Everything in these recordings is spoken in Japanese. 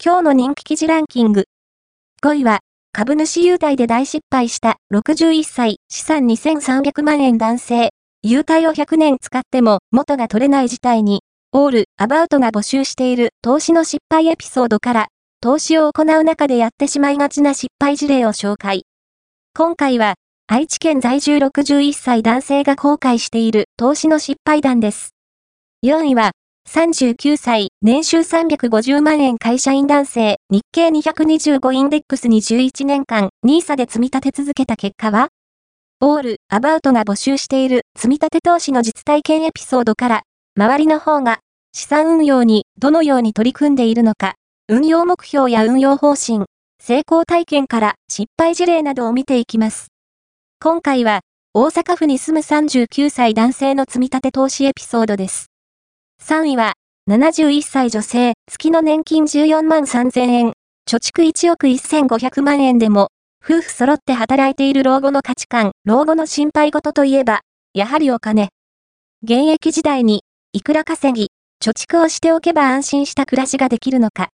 今日の人気記事ランキング。5位は、株主優待で大失敗した61歳、資産2300万円男性。優待を100年使っても元が取れない事態に、オール、アバウトが募集している投資の失敗エピソードから、投資を行う中でやってしまいがちな失敗事例を紹介。今回は、愛知県在住61歳男性が後悔している投資の失敗談です。4位は、39歳、年収350万円会社員男性、日経225インデックスに11年間、NISA で積み立て続けた結果は？オール、アバウトが募集している積み立て投資の実体験エピソードから、周りの方が資産運用にどのように取り組んでいるのか、運用目標や運用方針、成功体験から失敗事例などを見ていきます。今回は、大阪府に住む39歳男性の積み立て投資エピソードです。3位は、71歳女性、月の年金14万3000円、貯蓄1億1500万円でも、夫婦揃って働いている老後の価値観、老後の心配事といえば、やはりお金。現役時代に、いくら稼ぎ、貯蓄をしておけば安心した暮らしができるのか。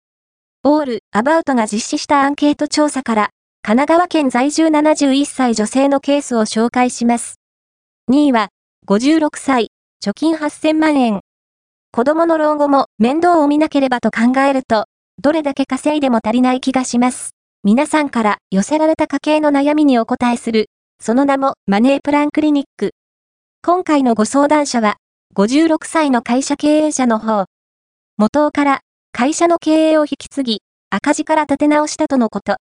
オール、アバウトが実施したアンケート調査から、神奈川県在住71歳女性のケースを紹介します。2位は、56歳、貯金8000万円、子供の老後も面倒を見なければと考えると、どれだけ稼いでも足りない気がします。皆さんから寄せられた家計の悩みにお答えする、その名もマネープランクリニック。今回のご相談者は、56歳の会社経営者の方。元から会社の経営を引き継ぎ、赤字から立て直したとのこと。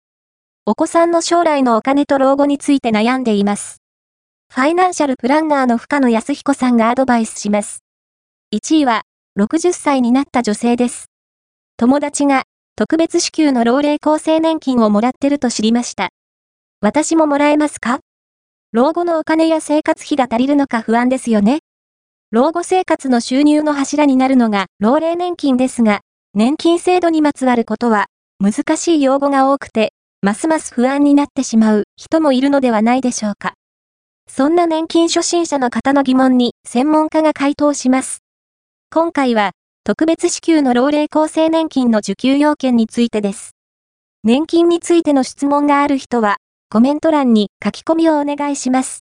お子さんの将来のお金と老後について悩んでいます。ファイナンシャルプランナーの深野康彦さんがアドバイスします。1位は、60歳になった女性です。友達が特別支給の老齢厚生年金をもらってると知りました。私ももらえますか？老後のお金や生活費が足りるのか不安ですよね。老後生活の収入の柱になるのが老齢年金ですが、年金制度にまつわることは難しい用語が多くて、ますます不安になってしまう人もいるのではないでしょうか。そんな年金初心者の方の疑問に専門家が回答します。今回は、特別支給の老齢厚生年金の受給要件についてです。年金についての質問がある人は、コメント欄に書き込みをお願いします。